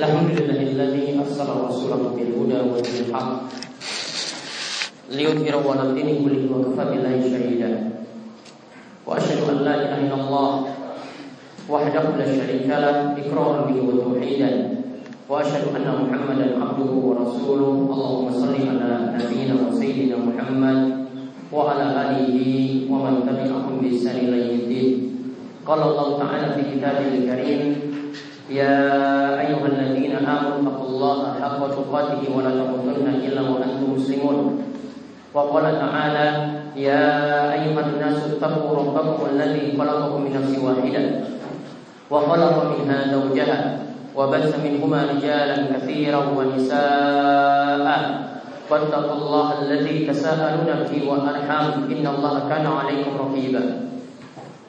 الحمد لله الذي أرسل رسوله بالهدى ودين الحق ليظهره على الدين كله وكفى بالله شهيدا. وأشهد أن لا إله إلا الله وحده لا شريك له إقرارا به وتوحيدا. وأشهد أن محمدا عبده ورسوله. اللهم صل على نبينا وسيدنا محمد وعلى آله ومن تبعهم بإحسان إلى يوم الدين. قال الله تعالى في كتابه الكريم يا أيها الذين آمنوا اتقوا الله حق تقاته ولا تموتن إلا وأنتم مسلمون. وقال تعالى يا أيها الناس اتقوا ربكم الذي خلقكم من نفس واحدة وخلق منها زوجها وبث منهما رجالا كثيرا ونساء. واتقوا الله الذي تساءلون به والأرحام إن الله كان عليكم رقيبا.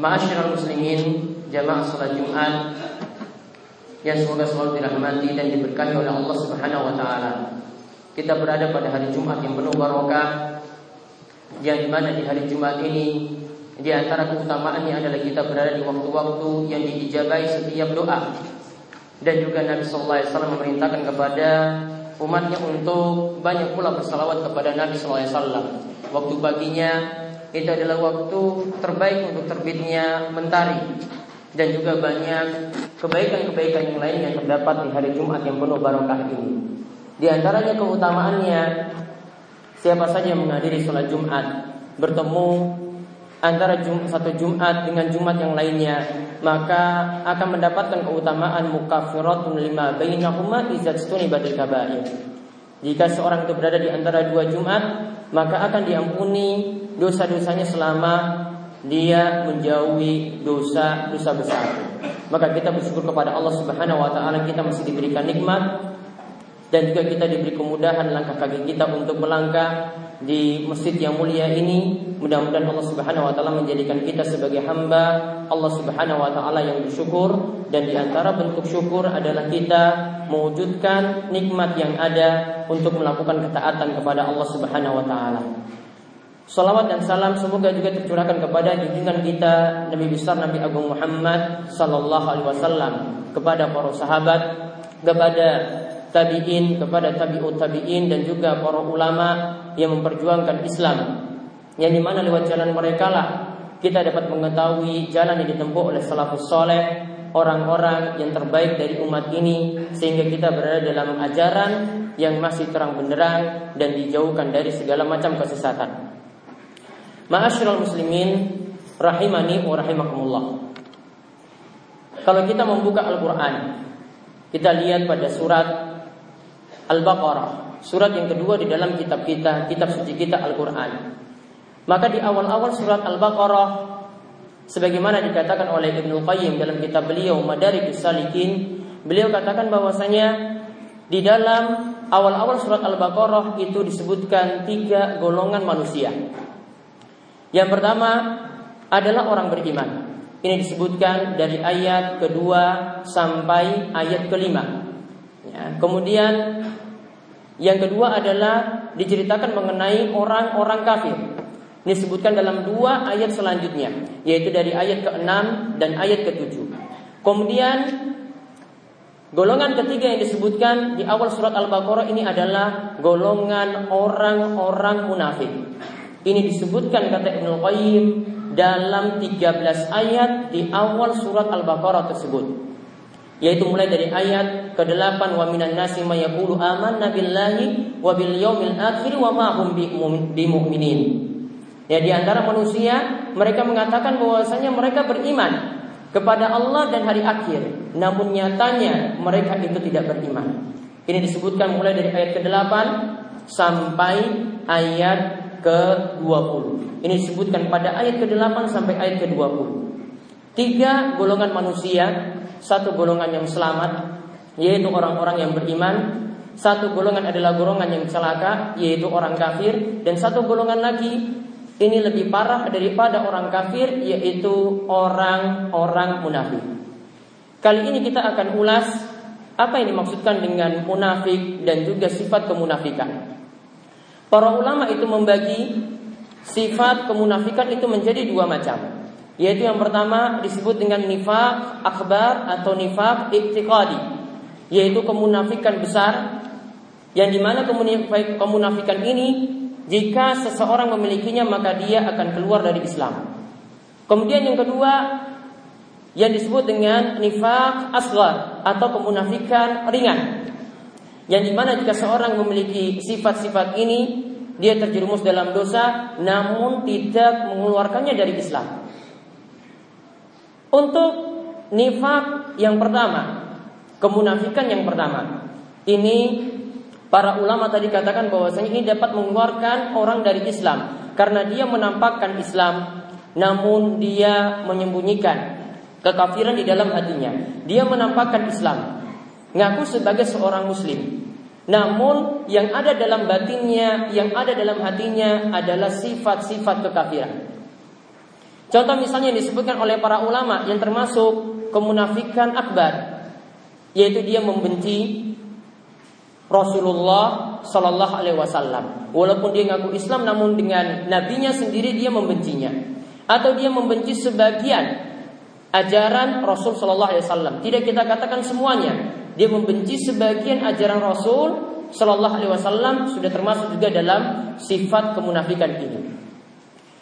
Ma'asyiral muslimin, jamaah salat Jumat yang semoga selalu dirahmati dan diberkahi oleh Allah Subhanahu wa taala. Kita berada pada hari Jumat yang penuh barokah yang di mana di hari Jumat ini di antara keutamaannya adalah kita berada di waktu-waktu yang diijabahi setiap doa. Dan juga Nabi Sallallahu Alaihi Wasallam memerintahkan kepada umatnya untuk banyak pula bersalawat kepada Nabi Sallallahu Alaihi Wasallam. Waktu paginya itu adalah waktu terbaik untuk terbitnya mentari dan juga banyak kebaikan-kebaikan yang lain yang terdapat di hari Jumat yang penuh barokah ini. Di antaranya keutamaannya siapa saja yang menghadiri sholat Jumat bertemu antara Jum satu Jumat dengan Jumat yang lainnya maka akan mendapatkan keutamaan mukaffiratun lima bainahuma izat badil kabair. Jika seorang itu berada di antara dua Jumat maka akan diampuni dosa-dosanya selama dia menjauhi dosa-dosa besar. Maka kita bersyukur kepada Allah Subhanahu wa taala kita masih diberikan nikmat dan juga kita diberi kemudahan langkah kaki kita untuk melangkah di masjid yang mulia ini. Mudah-mudahan Allah Subhanahu wa taala menjadikan kita sebagai hamba Allah Subhanahu wa taala yang bersyukur dan di antara bentuk syukur adalah kita mewujudkan nikmat yang ada untuk melakukan ketaatan kepada Allah Subhanahu wa taala. Salawat dan salam semoga juga tercurahkan kepada junjungan kita Nabi besar Nabi Agung Muhammad sallallahu alaihi wasallam kepada para sahabat, kepada tabi'in kepada tabi'ut tabi'in dan juga para ulama yang memperjuangkan Islam yang di mana lewat jalan mereka lah kita dapat mengetahui jalan yang ditempuh oleh salafus soleh orang-orang yang terbaik dari umat ini sehingga kita berada dalam ajaran yang masih terang benderang dan dijauhkan dari segala macam kesesatan. Ma'asyiral muslimin rahimani wa rahimakumullah. Kalau kita membuka Al-Qur'an, kita lihat pada surat Al-Baqarah, surat yang kedua di dalam kitab kita, kitab suci kita Al-Qur'an. Maka di awal-awal surat Al-Baqarah sebagaimana dikatakan oleh Ibnu Qayyim dalam kitab beliau Madarikus Salikin, beliau katakan bahwasanya di dalam awal-awal surat Al-Baqarah itu disebutkan tiga golongan manusia. Yang pertama adalah orang beriman. Ini disebutkan dari ayat kedua sampai ayat kelima. Ya, kemudian yang kedua adalah diceritakan mengenai orang-orang kafir. Ini disebutkan dalam dua ayat selanjutnya, yaitu dari ayat ke-6 dan ayat ke-7. Kemudian golongan ketiga yang disebutkan di awal surat Al-Baqarah ini adalah golongan orang-orang munafik. Ini disebutkan kata Ibnu Qayyim dalam 13 ayat di awal surat Al-Baqarah tersebut yaitu mulai dari ayat ke-8 wa minan nasi may yaqulu amanna billahi wa bil yaumil akhir wa ma hum bimumin. Ya di antara manusia mereka mengatakan bahwasanya mereka beriman kepada Allah dan hari akhir, namun nyatanya mereka itu tidak beriman. Ini disebutkan mulai dari ayat ke-8 sampai ayat ke-20. Ini disebutkan pada ayat ke-8 sampai ayat ke-20. Tiga golongan manusia satu golongan yang selamat, yaitu orang-orang yang beriman. Satu golongan adalah golongan yang celaka, yaitu orang kafir, dan satu golongan lagi ini lebih parah daripada orang kafir, yaitu orang-orang munafik. Kali ini kita akan ulas apa yang dimaksudkan dengan munafik dan juga sifat kemunafikan. Para ulama itu membagi sifat kemunafikan itu menjadi dua macam. Yaitu yang pertama disebut dengan nifak akbar atau nifak iktiqadi. Yaitu kemunafikan besar yang di mana kemunafikan ini jika seseorang memilikinya maka dia akan keluar dari Islam. Kemudian yang kedua yang disebut dengan nifak asgar atau kemunafikan ringan. Yang di mana jika seorang memiliki sifat-sifat ini, dia terjerumus dalam dosa, namun tidak mengeluarkannya dari Islam. Untuk nifak yang pertama, kemunafikan yang pertama, ini para ulama tadi katakan bahwasanya ini dapat mengeluarkan orang dari Islam karena dia menampakkan Islam, namun dia menyembunyikan kekafiran di dalam hatinya. Dia menampakkan Islam, ngaku sebagai seorang muslim. Namun yang ada dalam batinnya, yang ada dalam hatinya adalah sifat-sifat kekafiran. Contoh misalnya yang disebutkan oleh para ulama yang termasuk kemunafikan akbar, yaitu dia membenci Rasulullah Shallallahu Alaihi Wasallam. Walaupun dia ngaku Islam, namun dengan nabinya sendiri dia membencinya, atau dia membenci sebagian ajaran Rasul Shallallahu Alaihi Wasallam. Tidak kita katakan semuanya. Dia membenci sebagian ajaran Rasul Shallallahu Alaihi Wasallam sudah termasuk juga dalam sifat kemunafikan ini.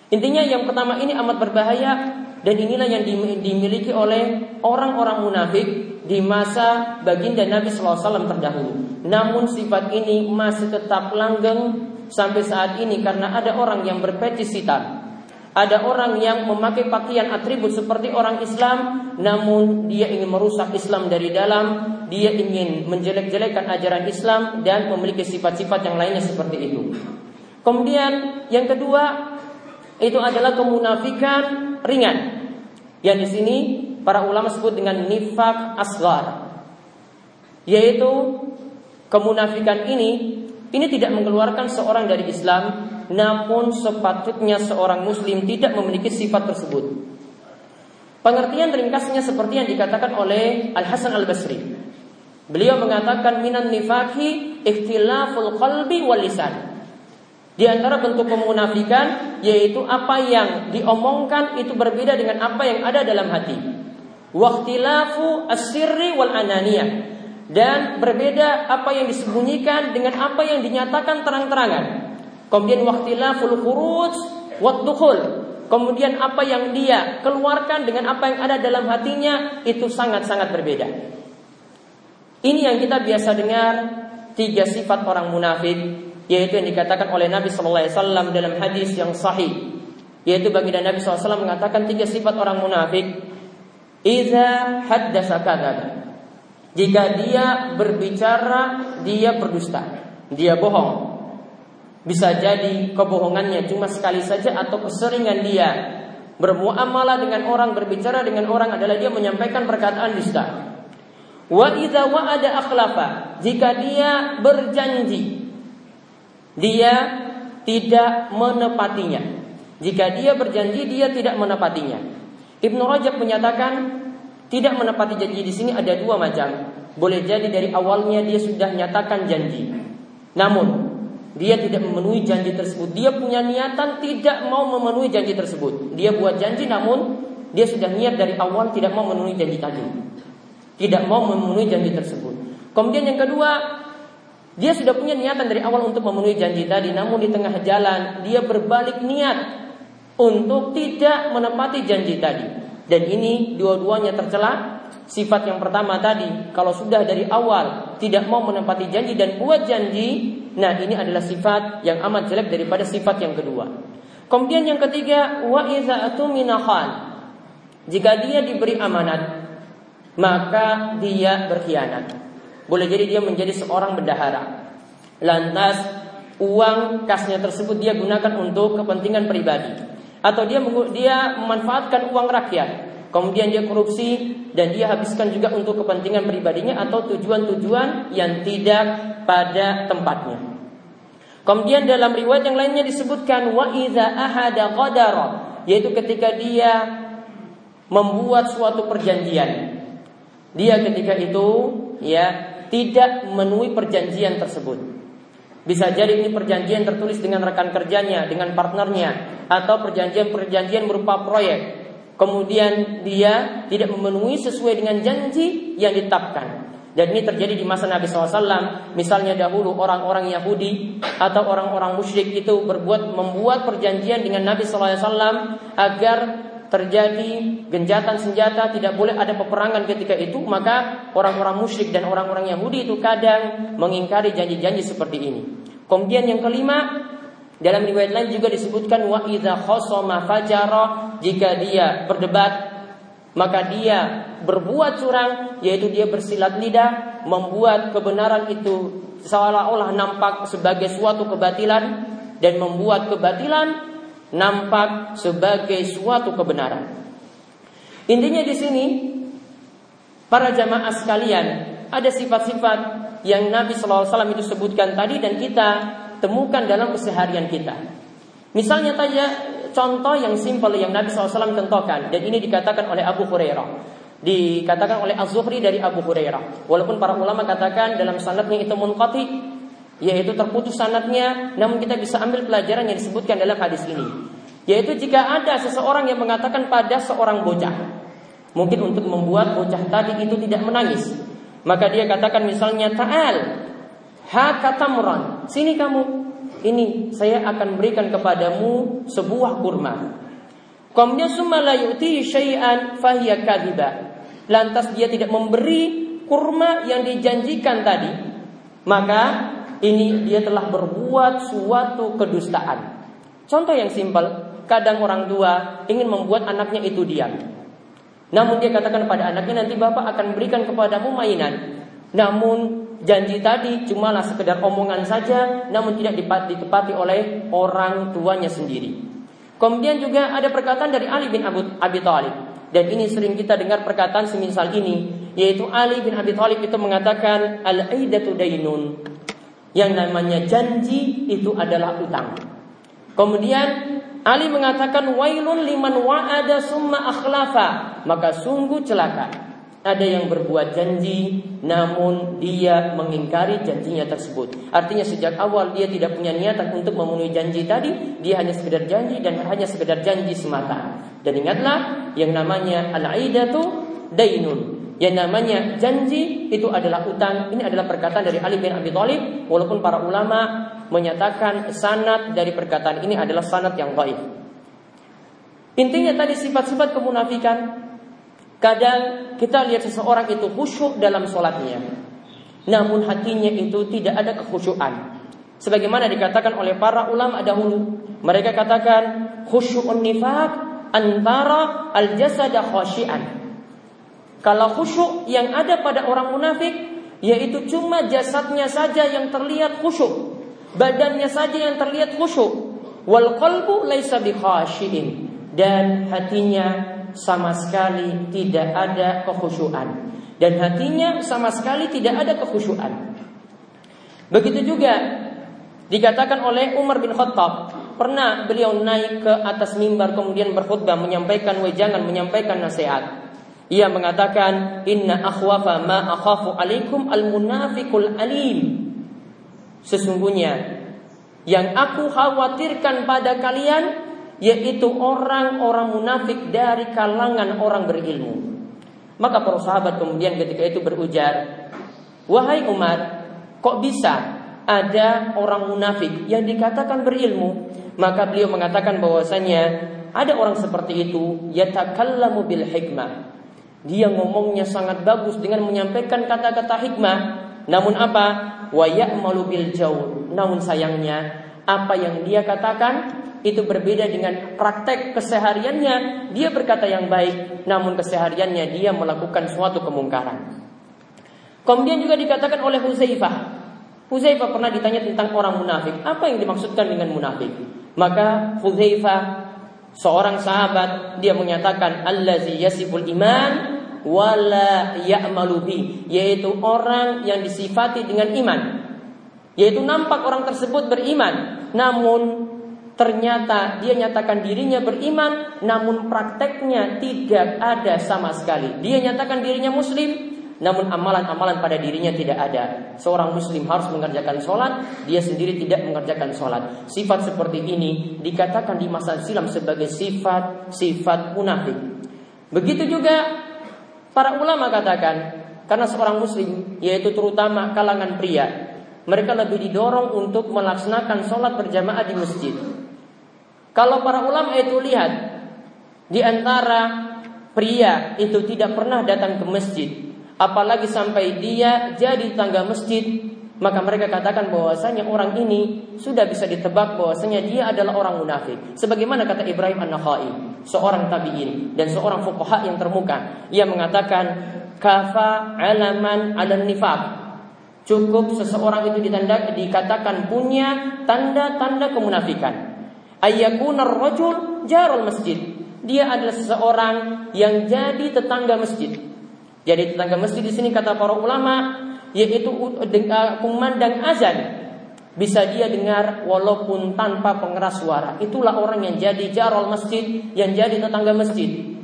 Intinya yang pertama ini amat berbahaya dan inilah yang dimiliki oleh orang-orang munafik di masa baginda Nabi SAW terdahulu. Namun sifat ini masih tetap langgeng sampai saat ini karena ada orang yang berpeci hitam ada orang yang memakai pakaian atribut seperti orang Islam, namun dia ingin merusak Islam dari dalam, dia ingin menjelek-jelekkan ajaran Islam dan memiliki sifat-sifat yang lainnya seperti itu. Kemudian yang kedua itu adalah kemunafikan ringan. Yang di sini para ulama sebut dengan nifak asgar. Yaitu kemunafikan ini ini tidak mengeluarkan seorang dari Islam namun sepatutnya seorang muslim tidak memiliki sifat tersebut. Pengertian ringkasnya seperti yang dikatakan oleh Al Hasan Al Basri. Beliau mengatakan minan nifaki ikhtilaful qalbi wal lisan. Di antara bentuk kemunafikan yaitu apa yang diomongkan itu berbeda dengan apa yang ada dalam hati. Waktilafu asirri wal ananiyah dan berbeda apa yang disembunyikan dengan apa yang dinyatakan terang-terangan. Kemudian waktilaful khuruj wat Kemudian apa yang dia keluarkan dengan apa yang ada dalam hatinya itu sangat-sangat berbeda. Ini yang kita biasa dengar tiga sifat orang munafik yaitu yang dikatakan oleh Nabi Shallallahu Alaihi Wasallam dalam hadis yang sahih yaitu bagi Nabi SAW mengatakan tiga sifat orang munafik Iza haddasa Jika dia berbicara dia berdusta Dia bohong. Bisa jadi kebohongannya cuma sekali saja atau keseringan dia bermuamalah dengan orang, berbicara dengan orang adalah dia menyampaikan perkataan dusta. Wa idza wa'ada akhlafa, jika dia berjanji dia tidak menepatinya. Jika dia berjanji dia tidak menepatinya. Ibnu Rajab menyatakan tidak menepati janji di sini ada dua macam. Boleh jadi dari awalnya dia sudah nyatakan janji. Namun dia tidak memenuhi janji tersebut. Dia punya niatan tidak mau memenuhi janji tersebut. Dia buat janji namun dia sudah niat dari awal tidak mau memenuhi janji tadi. Tidak mau memenuhi janji tersebut. Kemudian yang kedua, dia sudah punya niatan dari awal untuk memenuhi janji tadi, namun di tengah jalan dia berbalik niat untuk tidak menepati janji tadi. Dan ini dua-duanya tercela Sifat yang pertama tadi, kalau sudah dari awal tidak mau menempati janji dan buat janji, nah ini adalah sifat yang amat jelek daripada sifat yang kedua. Kemudian yang ketiga, wa iza'atu minakhan. Jika dia diberi amanat, maka dia berkhianat. Boleh jadi dia menjadi seorang bendahara. Lantas uang kasnya tersebut dia gunakan untuk kepentingan pribadi atau dia dia memanfaatkan uang rakyat Kemudian dia korupsi dan dia habiskan juga untuk kepentingan pribadinya atau tujuan-tujuan yang tidak pada tempatnya. Kemudian dalam riwayat yang lainnya disebutkan wa idza ahada qadara yaitu ketika dia membuat suatu perjanjian. Dia ketika itu ya tidak memenuhi perjanjian tersebut. Bisa jadi ini perjanjian tertulis dengan rekan kerjanya, dengan partnernya, atau perjanjian-perjanjian berupa proyek kemudian dia tidak memenuhi sesuai dengan janji yang ditetapkan. Dan ini terjadi di masa Nabi SAW. Misalnya dahulu orang-orang Yahudi atau orang-orang musyrik itu berbuat membuat perjanjian dengan Nabi SAW agar terjadi genjatan senjata, tidak boleh ada peperangan ketika itu, maka orang-orang musyrik dan orang-orang Yahudi itu kadang mengingkari janji-janji seperti ini. Kemudian yang kelima, dalam riwayat lain juga disebutkan wa idza fajara jika dia berdebat maka dia berbuat curang yaitu dia bersilat lidah membuat kebenaran itu seolah-olah nampak sebagai suatu kebatilan dan membuat kebatilan nampak sebagai suatu kebenaran. Intinya di sini para jamaah sekalian ada sifat-sifat yang Nabi SAW itu sebutkan tadi dan kita temukan dalam keseharian kita. Misalnya saja contoh yang simpel yang Nabi SAW contohkan dan ini dikatakan oleh Abu Hurairah. Dikatakan oleh Az-Zuhri dari Abu Hurairah. Walaupun para ulama katakan dalam sanadnya itu munqati yaitu terputus sanadnya, namun kita bisa ambil pelajaran yang disebutkan dalam hadis ini. Yaitu jika ada seseorang yang mengatakan pada seorang bocah, mungkin untuk membuat bocah tadi itu tidak menangis, maka dia katakan misalnya ta'al Hakatamran, sini kamu. Ini saya akan berikan kepadamu sebuah kurma. Kemudian summa la yu'ti syai'an. Lantas dia tidak memberi kurma yang dijanjikan tadi, maka ini dia telah berbuat suatu kedustaan. Contoh yang simpel, kadang orang tua ingin membuat anaknya itu diam. Namun dia katakan pada anaknya nanti bapak akan berikan kepadamu mainan. Namun janji tadi cumalah sekedar omongan saja namun tidak ditepati oleh orang tuanya sendiri. Kemudian juga ada perkataan dari Ali bin Abu Abi Thalib dan ini sering kita dengar perkataan semisal ini yaitu Ali bin Abi Thalib itu mengatakan al-aidatu dainun yang namanya janji itu adalah utang. Kemudian Ali mengatakan wailun liman wa'ada summa akhlafa maka sungguh celaka ada yang berbuat janji namun dia mengingkari janjinya tersebut. Artinya sejak awal dia tidak punya niatan untuk memenuhi janji tadi, dia hanya sekedar janji dan hanya sekedar janji semata. Dan ingatlah yang namanya al-aidatu dainun. Yang namanya janji itu adalah utang. Ini adalah perkataan dari Ali bin Abi Thalib walaupun para ulama menyatakan sanad dari perkataan ini adalah sanad yang baik. Intinya tadi sifat-sifat kemunafikan Kadang kita lihat seseorang itu khusyuk dalam sholatnya, namun hatinya itu tidak ada kekhusyuan. Sebagaimana dikatakan oleh para ulama dahulu, mereka katakan khusyukun nifak antara al jasada khasyian. Kalau khusyuk yang ada pada orang munafik yaitu cuma jasadnya saja yang terlihat khusyuk, badannya saja yang terlihat khusyuk. Wal qalbu laisa dan hatinya sama sekali tidak ada kekhusyuan dan hatinya sama sekali tidak ada kekhusyuan. Begitu juga dikatakan oleh Umar bin Khattab pernah beliau naik ke atas mimbar kemudian berkhutbah menyampaikan wejangan menyampaikan nasihat. Ia mengatakan inna akhwafa ma akhafu alaikum al munafiqul alim. Sesungguhnya yang aku khawatirkan pada kalian yaitu orang-orang munafik dari kalangan orang berilmu. Maka para sahabat kemudian ketika itu berujar, "Wahai Umar, kok bisa ada orang munafik yang dikatakan berilmu?" Maka beliau mengatakan bahwasanya ada orang seperti itu yatakallamu bil hikmah. Dia ngomongnya sangat bagus dengan menyampaikan kata-kata hikmah. Namun apa? Wa ya'malu bil jaul. Namun sayangnya apa yang dia katakan itu berbeda dengan praktek kesehariannya. Dia berkata yang baik, namun kesehariannya dia melakukan suatu kemungkaran. Kemudian juga dikatakan oleh Huzaifah. Huzaifah pernah ditanya tentang orang munafik. Apa yang dimaksudkan dengan munafik? Maka Huzaifah Seorang sahabat dia menyatakan allazi yasiful iman wala ya'malu bi, yaitu orang yang disifati dengan iman. Yaitu nampak orang tersebut beriman, namun ternyata dia nyatakan dirinya beriman, namun prakteknya tidak ada sama sekali. Dia nyatakan dirinya muslim, namun amalan-amalan pada dirinya tidak ada. Seorang muslim harus mengerjakan sholat, dia sendiri tidak mengerjakan sholat. Sifat seperti ini dikatakan di masa silam sebagai sifat-sifat munafik. Begitu juga para ulama katakan, karena seorang muslim, yaitu terutama kalangan pria, mereka lebih didorong untuk melaksanakan sholat berjamaah di masjid. Kalau para ulama itu lihat, di antara pria itu tidak pernah datang ke masjid apalagi sampai dia jadi tangga masjid, maka mereka katakan bahwasanya orang ini sudah bisa ditebak bahwasanya dia adalah orang munafik. Sebagaimana kata Ibrahim An-Nakhai, seorang tabi'in dan seorang fuqaha yang termuka, ia mengatakan kafa alaman ala nifaq. Cukup seseorang itu ditanda, dikatakan punya tanda-tanda kemunafikan. Ayyakuna rajul jarul masjid. Dia adalah seseorang yang jadi tetangga masjid. Jadi tetangga masjid di sini kata para ulama yaitu kumandang azan bisa dia dengar walaupun tanpa pengeras suara. Itulah orang yang jadi jarol masjid, yang jadi tetangga masjid.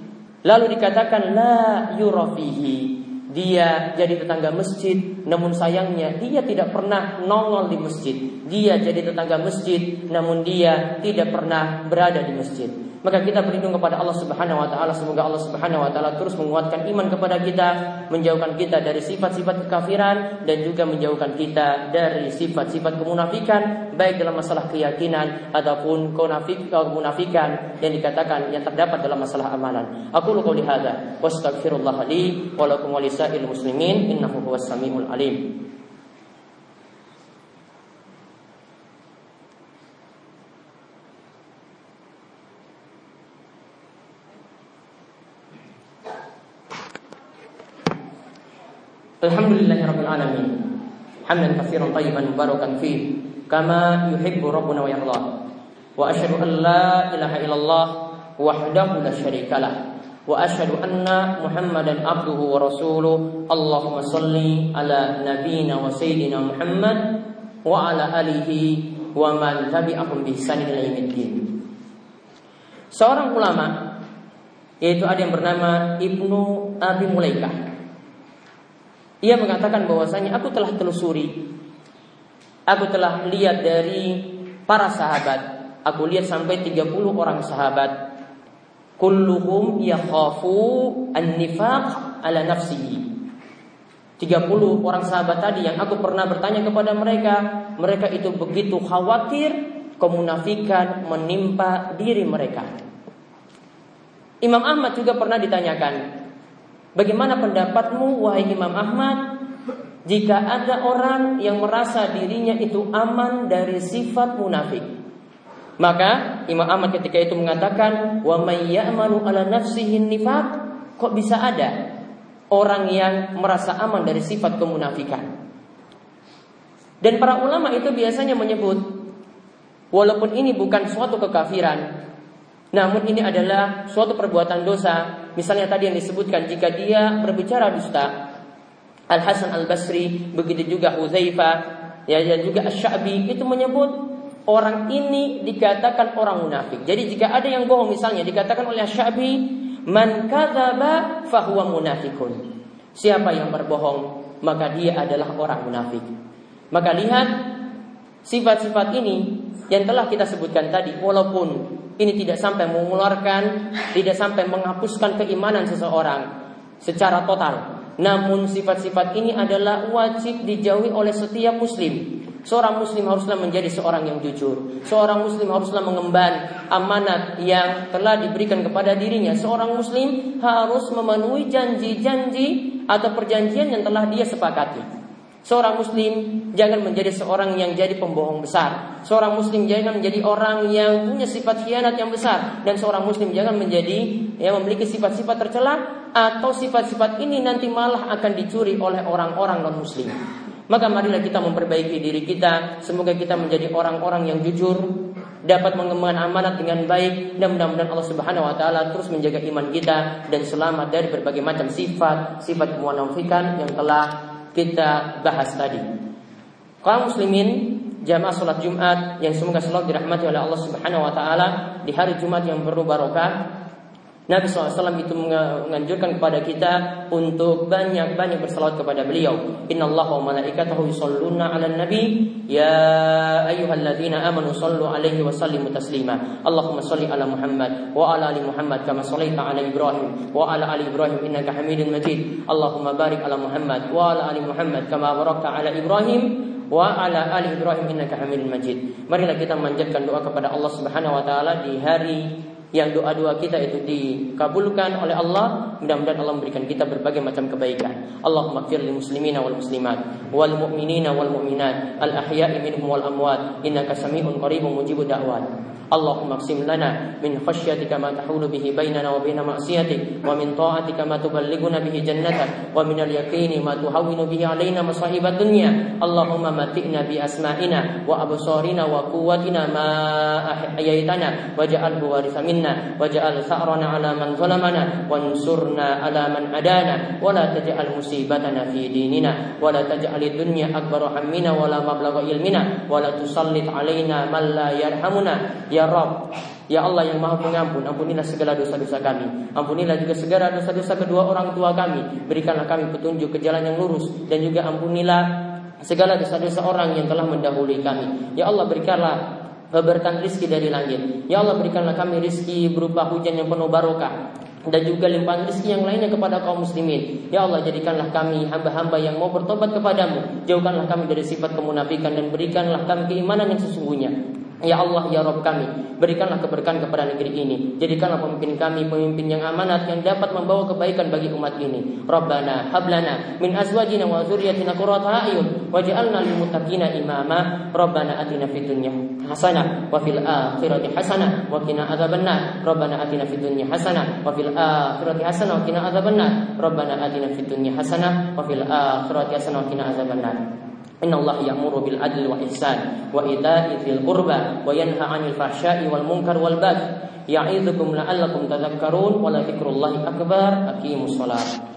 Lalu dikatakan la yurafihi. Dia jadi tetangga masjid, namun sayangnya dia tidak pernah nongol di masjid. Dia jadi tetangga masjid, namun dia tidak pernah berada di masjid. Maka kita berlindung kepada Allah Subhanahu wa taala. Semoga Allah Subhanahu wa taala terus menguatkan iman kepada kita, menjauhkan kita dari sifat-sifat kekafiran dan juga menjauhkan kita dari sifat-sifat kemunafikan baik dalam masalah keyakinan ataupun konafik kemunafikan yang dikatakan yang terdapat dalam masalah amalan. Aku lu qouli hadza wa li wa lakum muslimin innahu huwas samiul alim. Hamdan tayyiban mubarakan fi kama yuhibbu rabbuna wa. Wa an la ilaha illallah wahdahu la syarikalah wa anna Muhammadan abduhu wa rasuluh. Allahumma salli ala wa sayyidina Muhammad wa ala alihi wa man tabi'ahum. Seorang ulama yaitu ada yang bernama Ibnu Abi Mulaikah ia mengatakan bahwasanya aku telah telusuri. Aku telah lihat dari para sahabat. Aku lihat sampai 30 orang sahabat. Kulluhum yakhafu an-nifaq ala nafsihi. 30 orang sahabat tadi yang aku pernah bertanya kepada mereka, mereka itu begitu khawatir kemunafikan menimpa diri mereka. Imam Ahmad juga pernah ditanyakan, Bagaimana pendapatmu wahai Imam Ahmad jika ada orang yang merasa dirinya itu aman dari sifat munafik? Maka Imam Ahmad ketika itu mengatakan, "Wa may ala nafsihi nifaq?" Kok bisa ada orang yang merasa aman dari sifat kemunafikan? Dan para ulama itu biasanya menyebut walaupun ini bukan suatu kekafiran, namun ini adalah suatu perbuatan dosa Misalnya tadi yang disebutkan jika dia berbicara dusta, Al Hasan Al Basri, begitu juga Hudzaifah, ya dan juga Asy-Sya'bi itu menyebut orang ini dikatakan orang munafik. Jadi jika ada yang bohong misalnya dikatakan oleh Asy-Sya'bi, man kadzaba fahuwa munafikun. Siapa yang berbohong, maka dia adalah orang munafik. Maka lihat sifat-sifat ini yang telah kita sebutkan tadi walaupun ini tidak sampai mengeluarkan, tidak sampai menghapuskan keimanan seseorang secara total. Namun sifat-sifat ini adalah wajib dijauhi oleh setiap muslim. Seorang muslim haruslah menjadi seorang yang jujur. Seorang muslim haruslah mengemban amanat yang telah diberikan kepada dirinya. Seorang muslim harus memenuhi janji-janji atau perjanjian yang telah dia sepakati. Seorang muslim jangan menjadi seorang yang jadi pembohong besar. Seorang muslim jangan menjadi orang yang punya sifat khianat yang besar dan seorang muslim jangan menjadi yang memiliki sifat-sifat tercela atau sifat-sifat ini nanti malah akan dicuri oleh orang-orang non muslim. Maka marilah kita memperbaiki diri kita, semoga kita menjadi orang-orang yang jujur, dapat mengembangkan amanat dengan baik dan mudah-mudahan Allah Subhanahu wa taala terus menjaga iman kita dan selamat dari berbagai macam sifat sifat kemunafikan yang telah kita bahas tadi. Kaum muslimin jamaah salat Jumat yang semoga selalu dirahmati oleh Allah Subhanahu wa taala di hari Jumat yang penuh barokah Nabi SAW itu menganjurkan kepada kita untuk banyak-banyak bersalawat kepada beliau. Inna Allah wa malaikatahu yusalluna ala nabi Ya ayyuhalladzina amanu sallu alaihi wa sallimu taslima Allahumma salli ala Muhammad wa ala ali Muhammad kama sallaita ala Ibrahim wa ala ali Ibrahim innaka hamidun majid Allahumma barik ala Muhammad wa ala ali Muhammad kama barakta ala Ibrahim wa ala ali Ibrahim innaka Hamidun Majid. Marilah kita memanjatkan doa kepada Allah Subhanahu wa taala di hari yang doa-doa kita itu dikabulkan oleh Allah mudah-mudahan Allah memberikan kita berbagai macam kebaikan. Allahumma fir lil muslimina wal muslimat wal mu'minina wal mu'minat al ahya'i minhum wal amwat. Innaka sami'un qaribun mujibud da'wat اللهم اقسم لنا من خشيتك ما تحول به بيننا وبين معصيتك ومن طاعتك ما تبلغنا به جنتك ومن اليقين ما تهون به علينا مصائب الدنيا اللهم متئنا بأسمائنا وأبصارنا وقوتنا ما أحييتنا واجعله وارث منا واجعل ثأرنا على من ظلمنا وانصرنا على من عدانا ولا تجعل مصيبتنا في ديننا ولا تجعل الدنيا أكبر همنا ولا مبلغ علمنا ولا تسلط علينا من لا يرحمنا Ya Rabb, Ya Allah yang maha pengampun, ampunilah segala dosa-dosa kami. Ampunilah juga segala dosa-dosa kedua orang tua kami. Berikanlah kami petunjuk ke jalan yang lurus. Dan juga ampunilah segala dosa-dosa orang yang telah mendahului kami. Ya Allah berikanlah keberkahan rizki dari langit. Ya Allah berikanlah kami rizki berupa hujan yang penuh barokah dan juga limpahan rezeki yang lainnya kepada kaum muslimin. Ya Allah jadikanlah kami hamba-hamba yang mau bertobat kepadamu. Jauhkanlah kami dari sifat kemunafikan dan berikanlah kami keimanan yang sesungguhnya. Ya Allah, ya Rob kami, berikanlah keberkahan kepada negeri ini. Jadikanlah pemimpin kami pemimpin yang amanat yang dapat membawa kebaikan bagi umat ini. Rabbana hablana min azwajina wa dzurriyyatina qurrata a'yun waj'alna lil muttaqina imama. Rabbana atina fid dunya wa fil akhirati hasanah wa qina adzabannar. Rabbana atina fid dunya wa fil akhirati hasanah wa qina adzabannar. Rabbana atina fid dunya wa fil akhirati hasanah wa qina adzabannar. إن الله يأمر بالعدل والإحسان وإيتاء ذي القربى وينهى عن الفحشاء والمنكر والبغي يعظكم لعلكم تذكرون ولذكر الله أكبر. أقيموا الصلاة.